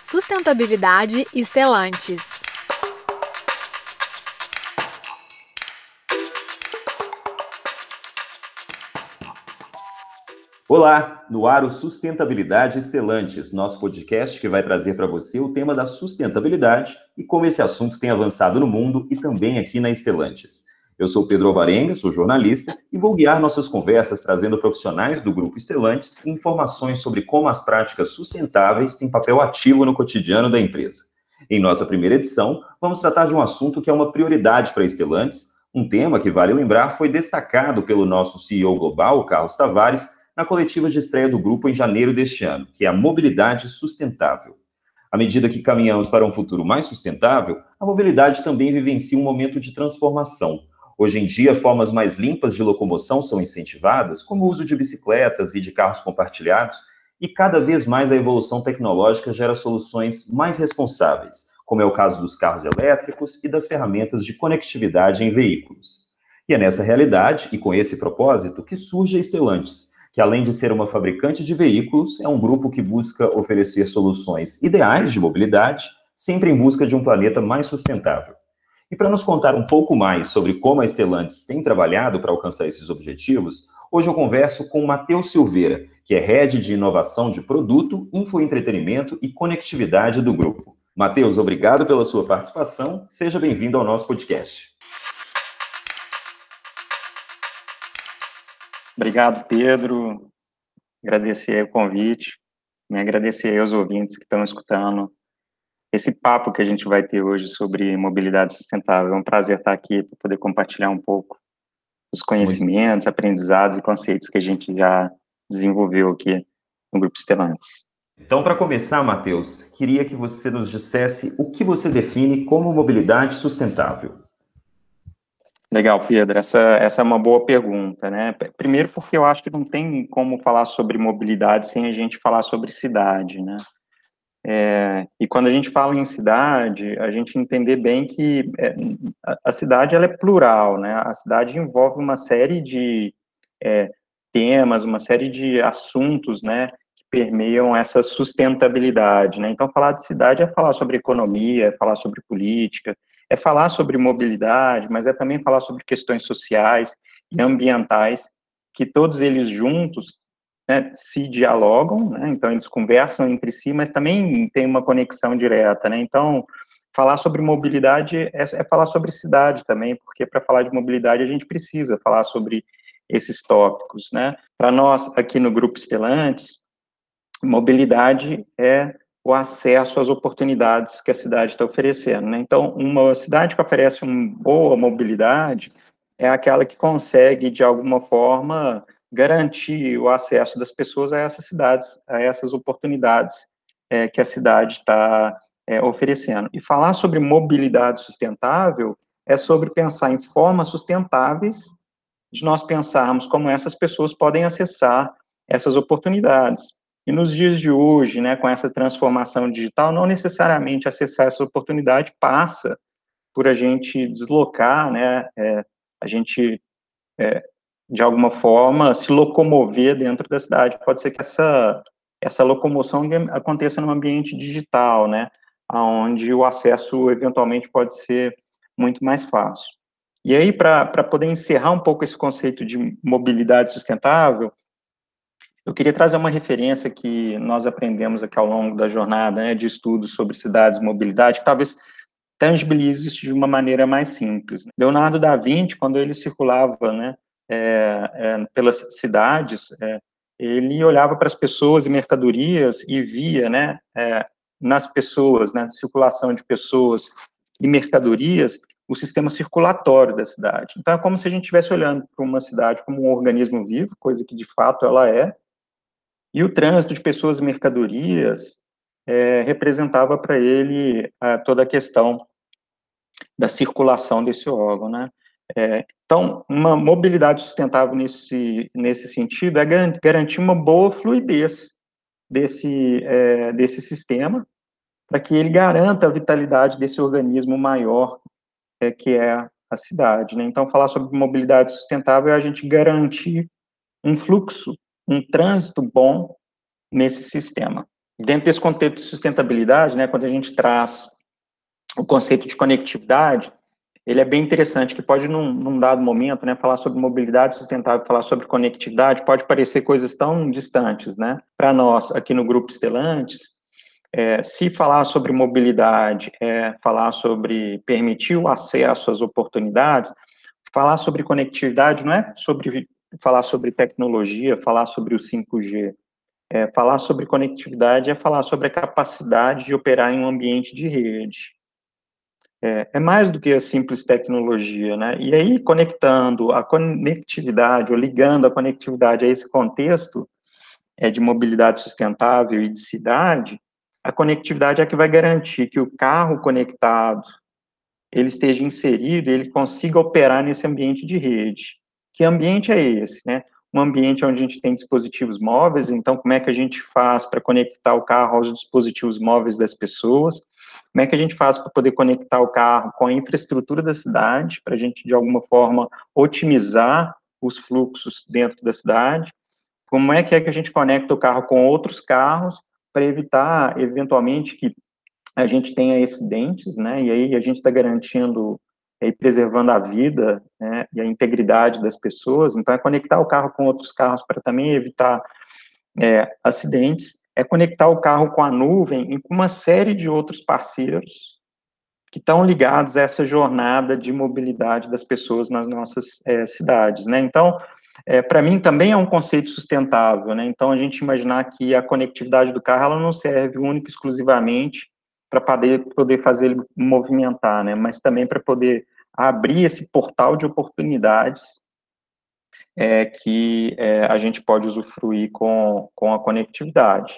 Sustentabilidade Estelantes. Olá, no ar o Sustentabilidade Estelantes, nosso podcast que vai trazer para você o tema da sustentabilidade e como esse assunto tem avançado no mundo e também aqui na Estelantes. Eu sou Pedro Alvarenga, sou jornalista e vou guiar nossas conversas trazendo profissionais do Grupo Estelantes e informações sobre como as práticas sustentáveis têm papel ativo no cotidiano da empresa. Em nossa primeira edição, vamos tratar de um assunto que é uma prioridade para Estelantes, um tema que, vale lembrar, foi destacado pelo nosso CEO global, Carlos Tavares, na coletiva de estreia do grupo em janeiro deste ano, que é a mobilidade sustentável. À medida que caminhamos para um futuro mais sustentável, a mobilidade também vivencia um momento de transformação. Hoje em dia, formas mais limpas de locomoção são incentivadas, como o uso de bicicletas e de carros compartilhados, e cada vez mais a evolução tecnológica gera soluções mais responsáveis, como é o caso dos carros elétricos e das ferramentas de conectividade em veículos. E é nessa realidade e com esse propósito que surge a Estelantes, que além de ser uma fabricante de veículos, é um grupo que busca oferecer soluções ideais de mobilidade, sempre em busca de um planeta mais sustentável. E para nos contar um pouco mais sobre como a Estelantes tem trabalhado para alcançar esses objetivos, hoje eu converso com Matheus Silveira, que é Head de Inovação de Produto, Infoentretenimento e Conectividade do grupo. Matheus, obrigado pela sua participação. Seja bem-vindo ao nosso podcast. Obrigado, Pedro. Agradecer o convite, me agradecer aos ouvintes que estão escutando esse papo que a gente vai ter hoje sobre mobilidade sustentável. É um prazer estar aqui para poder compartilhar um pouco os conhecimentos, Muito. aprendizados e conceitos que a gente já desenvolveu aqui no Grupo Stellantis. Então, para começar, Matheus, queria que você nos dissesse o que você define como mobilidade sustentável. Legal, Pedro. Essa, essa é uma boa pergunta, né? Primeiro, porque eu acho que não tem como falar sobre mobilidade sem a gente falar sobre cidade, né? É, e quando a gente fala em cidade, a gente entender bem que é, a, cidade ela é plural, né? A cidade envolve uma série de é, temas, uma série de assuntos, né? Que permeiam essa sustentabilidade, né? Então, falar de cidade é falar sobre economia, é falar sobre política, é falar sobre mobilidade, mas é também falar sobre questões sociais e ambientais, que todos eles juntos né, se dialogam, né, então eles conversam entre si, mas também tem uma conexão direta, né, então falar sobre mobilidade é, é falar sobre cidade também, porque para falar de mobilidade a gente precisa falar sobre esses tópicos, né. Para nós aqui no Grupo Estelantes, mobilidade é o acesso às oportunidades que a cidade está oferecendo. Né? Então, uma cidade que oferece uma boa mobilidade é aquela que consegue, de alguma forma, garantir o acesso das pessoas a essas cidades, a essas oportunidades é, que a cidade está é, oferecendo. E falar sobre mobilidade sustentável é sobre pensar em formas sustentáveis de nós pensarmos como essas pessoas podem acessar essas oportunidades. E nos dias de hoje, né, com essa transformação digital, não necessariamente acessar essa oportunidade passa por a gente deslocar, né, é, a gente, é, de alguma forma, se locomover dentro da cidade. Pode ser que essa, essa locomoção aconteça no ambiente digital, né, onde o acesso, eventualmente, pode ser muito mais fácil. E aí, para poder encerrar um pouco esse conceito de mobilidade sustentável, eu queria trazer uma referência que nós aprendemos aqui ao longo da jornada né, de estudos sobre cidades e mobilidade, que talvez tangibilize isso de uma maneira mais simples. Leonardo da Vinci, quando ele circulava né, é, é, pelas cidades, é, ele olhava para as pessoas e mercadorias e via né, é, nas pessoas, na né, circulação de pessoas e mercadorias, o sistema circulatório da cidade. Então, é como se a gente estivesse olhando para uma cidade como um organismo vivo, coisa que de fato ela é, e o trânsito de pessoas e mercadorias é, representava para ele a, toda a questão da circulação desse órgão, né? É, então, uma mobilidade sustentável nesse, nesse sentido é garantir uma boa fluidez desse, é, desse sistema, para que ele garanta a vitalidade desse organismo maior é, que é a cidade. Né? Então, falar sobre mobilidade sustentável é a gente garantir um fluxo um trânsito bom nesse sistema. dentro desse contexto de sustentabilidade, né, quando a gente traz o conceito de conectividade, ele é bem interessante, que pode, num, num, dado momento, né, falar sobre mobilidade sustentável, falar sobre conectividade, pode parecer coisas tão distantes, né? Para nós, aqui no Grupo Estelantes, é, se falar sobre mobilidade, é, falar sobre permitir o acesso às oportunidades, falar sobre conectividade não é sobre falar sobre tecnologia, falar sobre o 5G. É, falar sobre conectividade é falar sobre a capacidade de operar em um ambiente de rede. É, é, mais do que a simples tecnologia, né? E aí, conectando a conectividade, ou ligando a conectividade a esse contexto é, de mobilidade sustentável e de cidade, a conectividade é que vai garantir que o carro conectado ele esteja inserido, ele consiga operar nesse ambiente de rede. Que ambiente é esse, né? Um ambiente onde a gente tem dispositivos móveis, então como é que a gente faz para conectar o carro aos dispositivos móveis das pessoas? Como é que a gente faz para poder conectar o carro com a infraestrutura da cidade, para a gente, de alguma forma, otimizar os fluxos dentro da cidade? Como é que é que a gente conecta o carro com outros carros para evitar, eventualmente, que a gente tenha acidentes, né? E aí a gente está garantindo e preservando a vida né, e a integridade das pessoas. Então, é conectar o carro com outros carros para também evitar é, acidentes é conectar o carro com a nuvem e com uma série de outros parceiros que estão ligados a essa jornada de mobilidade das pessoas nas nossas é, cidades, né? Então, é, para mim também é um conceito sustentável, né? Então, a gente imaginar que a conectividade do carro ela não serve única e exclusivamente para poder, poder fazer ele movimentar, né? Mas também para poder abrir esse portal de oportunidades é, que é, a gente pode usufruir com, com a conectividade.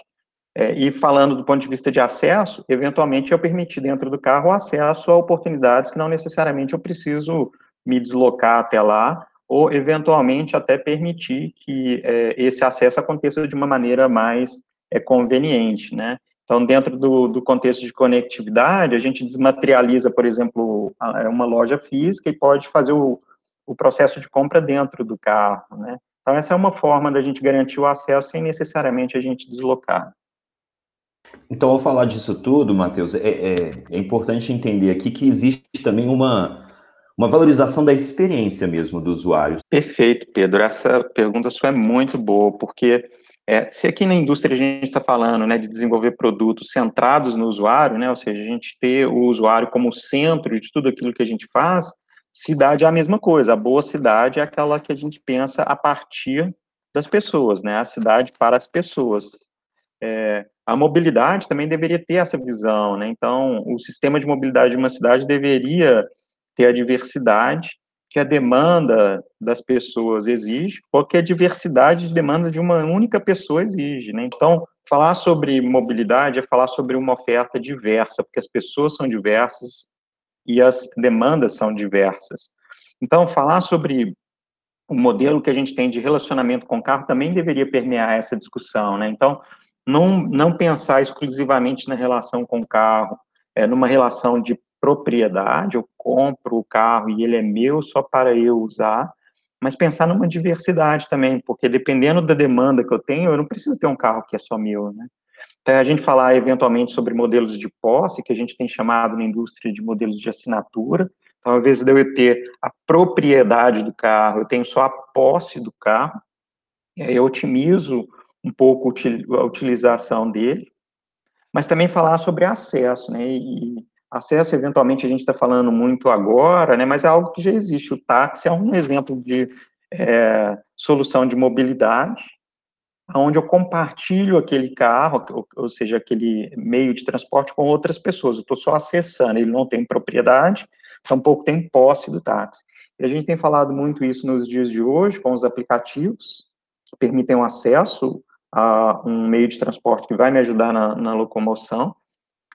É, e falando do ponto de vista de acesso, eventualmente eu permitir dentro do carro acesso a oportunidades que não necessariamente eu preciso me deslocar até lá, ou eventualmente até permitir que é, esse acesso aconteça de uma maneira mais é, conveniente, né? Então, dentro do, do, contexto de conectividade, a gente desmaterializa, por exemplo, uma loja física e pode fazer o, o processo de compra dentro do carro, né? Então, essa é uma forma da gente garantir o acesso sem necessariamente a gente deslocar. Então, ao falar disso tudo, Matheus, é, é, é, importante entender aqui que existe também uma, uma valorização da experiência mesmo do usuário. Perfeito, Pedro. Essa pergunta sua é muito boa, porque é, se aqui na indústria a gente está falando né, de desenvolver produtos centrados no usuário, né, ou seja, a gente ter o usuário como centro de tudo aquilo que a gente faz, cidade é a mesma coisa. A boa cidade é aquela que a gente pensa a partir das pessoas, né, a cidade para as pessoas. É, a mobilidade também deveria ter essa visão, né? Então, o sistema de mobilidade de uma cidade deveria ter a diversidade que a demanda das pessoas exige, ou que a diversidade de demanda de uma única pessoa exige, né? Então, falar sobre mobilidade é falar sobre uma oferta diversa, porque as pessoas são diversas e as demandas são diversas. Então, falar sobre o modelo que a gente tem de relacionamento com o carro também deveria permear essa discussão, né? Então, não, não pensar exclusivamente na relação com o carro, é, numa relação de propriedade, eu compro o carro e ele é meu só para eu usar, mas pensar numa diversidade também, porque dependendo da demanda que eu tenho, eu não preciso ter um carro que é só meu, né? Então, a gente falar eventualmente sobre modelos de posse, que a gente tem chamado na indústria de modelos de assinatura, então, ao eu ter a propriedade do carro, eu tenho só a posse do carro, eu otimizo um pouco a utilização dele, mas também falar sobre acesso, né, e acesso, eventualmente, a gente está falando muito agora, né, mas é algo que já existe, o táxi é um exemplo de é, solução de mobilidade, onde eu compartilho aquele carro, ou, seja, aquele meio de transporte com outras pessoas, eu estou só acessando, ele não tem propriedade, tampouco tem posse do táxi. E a gente tem falado muito isso nos dias de hoje, com os aplicativos, que permitem o acesso a um meio de transporte que vai me ajudar na, na locomoção.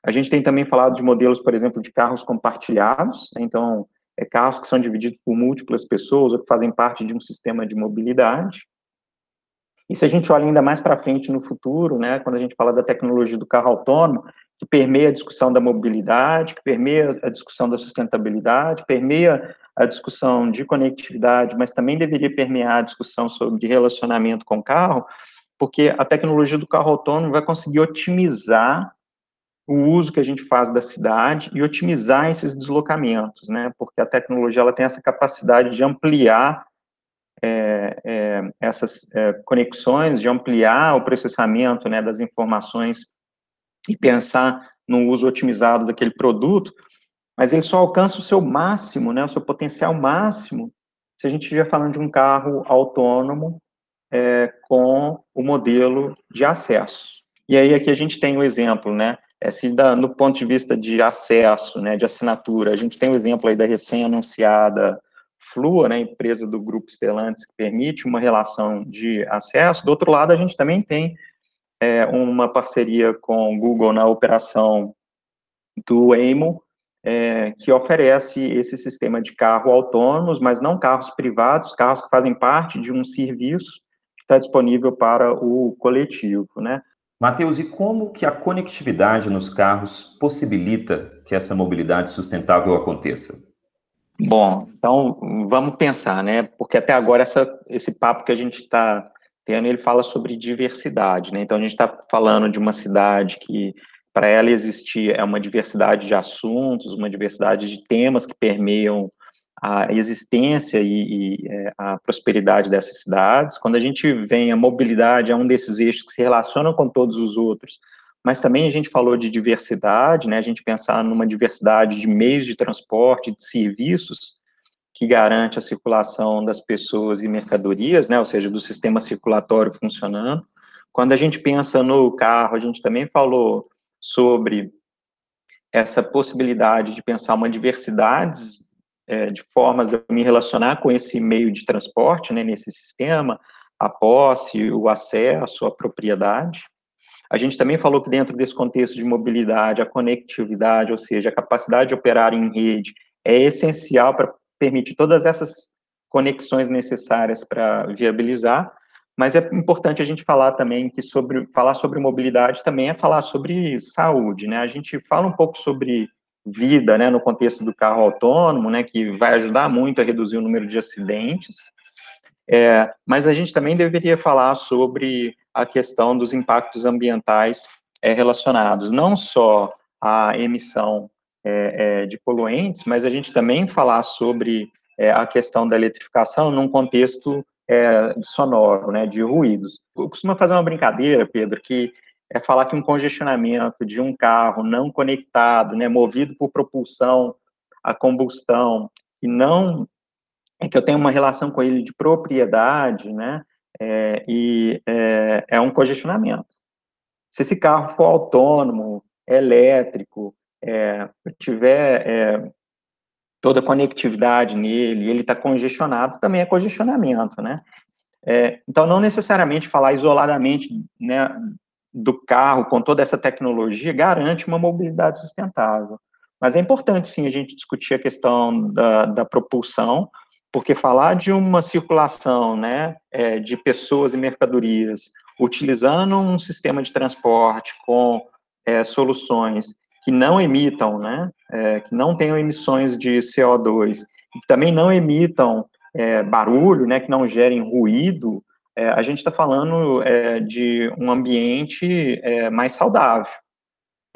A gente tem também falado de modelos, por exemplo, de carros compartilhados, né? então, é, carros que são divididos por múltiplas pessoas ou que fazem parte de um sistema de mobilidade. E se a gente olha ainda mais para frente no futuro, né, quando a gente fala da tecnologia do carro autônomo, que permeia a discussão da mobilidade, que permeia a discussão da sustentabilidade, permeia a discussão de conectividade, mas também deveria permear a discussão sobre relacionamento com o carro, porque a tecnologia do carro autônomo vai conseguir otimizar o uso que a gente faz da cidade e otimizar esses deslocamentos, né? Porque a tecnologia ela tem essa capacidade de ampliar é, é, essas é, conexões, de ampliar o processamento né, das informações e pensar no uso otimizado daquele produto, mas ele só alcança o seu máximo, né, o seu potencial máximo, se a gente estiver falando de um carro autônomo é, com o modelo de acesso. E aí aqui a gente tem o exemplo, né, é, se da, no ponto de vista de acesso, né, de assinatura, a gente tem o exemplo aí da recém-anunciada Flua, né, empresa do grupo Stellantis, que permite uma relação de acesso. Do outro lado, a gente também tem é, uma parceria com o Google na operação do Waymo, é, que oferece esse sistema de carro autônomos, mas não carros privados, carros que fazem parte de um serviço que está disponível para o coletivo, né? Matheus, e como que a conectividade nos carros possibilita que essa mobilidade sustentável aconteça? Bom, então vamos pensar, né? Porque até agora essa, esse papo que a gente está tendo, ele fala sobre diversidade, né? Então a gente está falando de uma cidade que para ela existir é uma diversidade de assuntos, uma diversidade de temas que permeiam a existência e, e é, a prosperidade dessas cidades. Quando a gente vem a mobilidade é um desses eixos que se relacionam com todos os outros, mas também a gente falou de diversidade, né? A gente pensar numa diversidade de meios de transporte, de serviços que garante a circulação das pessoas e mercadorias, né? Ou seja, do sistema circulatório funcionando. Quando a gente pensa no carro, a gente também falou sobre essa possibilidade de pensar uma diversidade é, de formas de me relacionar com esse meio de transporte, né, nesse sistema, a posse, o acesso, a propriedade. A gente também falou que dentro desse contexto de mobilidade, a conectividade, ou seja, a capacidade de operar em rede, é essencial para permitir todas essas conexões necessárias para viabilizar, mas é importante a gente falar também que sobre falar sobre mobilidade também é falar sobre saúde, né? A gente fala um pouco sobre vida, né, no contexto do carro autônomo, né, que vai ajudar muito a reduzir o número de acidentes. É, mas a gente também deveria falar sobre a questão dos impactos ambientais é, relacionados, não só à emissão é, é de poluentes, mas a gente também falar sobre é, a questão da eletrificação num contexto é, sonoro, né, de ruídos. Eu costumo fazer uma brincadeira, Pedro, que é falar que um congestionamento de um carro não conectado, né, movido por propulsão a combustão, que não é que eu tenho uma relação com ele de propriedade, né, é, e é, é, um congestionamento. Se esse carro for autônomo, elétrico, é, tiver é, toda a conectividade nele, ele está congestionado, também é congestionamento, né? É, então, não necessariamente falar isoladamente né, do carro com toda essa tecnologia garante uma mobilidade sustentável. Mas é importante, sim, a gente discutir a questão da, da propulsão, porque falar de uma circulação né, é, de pessoas e mercadorias utilizando um sistema de transporte com é, soluções que não emitam, né, é, que não tenham emissões de CO2, que também não emitam é, barulho, né, que não gerem ruído, é, a gente está falando é, de um ambiente mais saudável.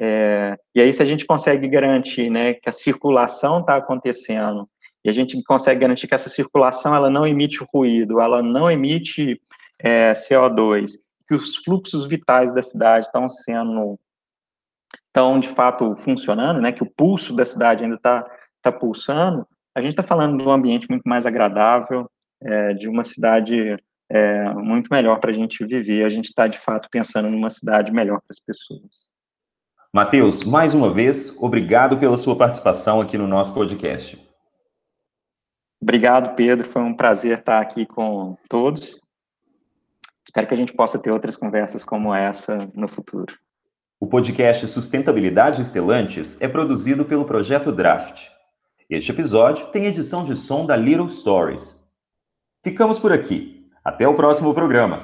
É, e aí, se a gente consegue garantir né, que a circulação está acontecendo, e a gente consegue garantir que essa circulação ela não emite ruído, ela não emite é, CO2, que os fluxos vitais da cidade estão sendo, estão de fato funcionando, né, que o pulso da cidade ainda está tá pulsando, a gente está falando de um ambiente muito mais agradável, é, de uma cidade é, muito melhor para a gente viver. A gente está, de fato, pensando numa cidade melhor para as pessoas. Matheus, mais uma vez, obrigado pela sua participação aqui no nosso podcast. Obrigado, Pedro. Foi um prazer estar aqui com todos. Espero que a gente possa ter outras conversas como essa no futuro. O podcast Sustentabilidade Estelantes é produzido pelo Projeto Draft. Este episódio tem edição de som da Little Stories. Ficamos por aqui. Até o próximo programa.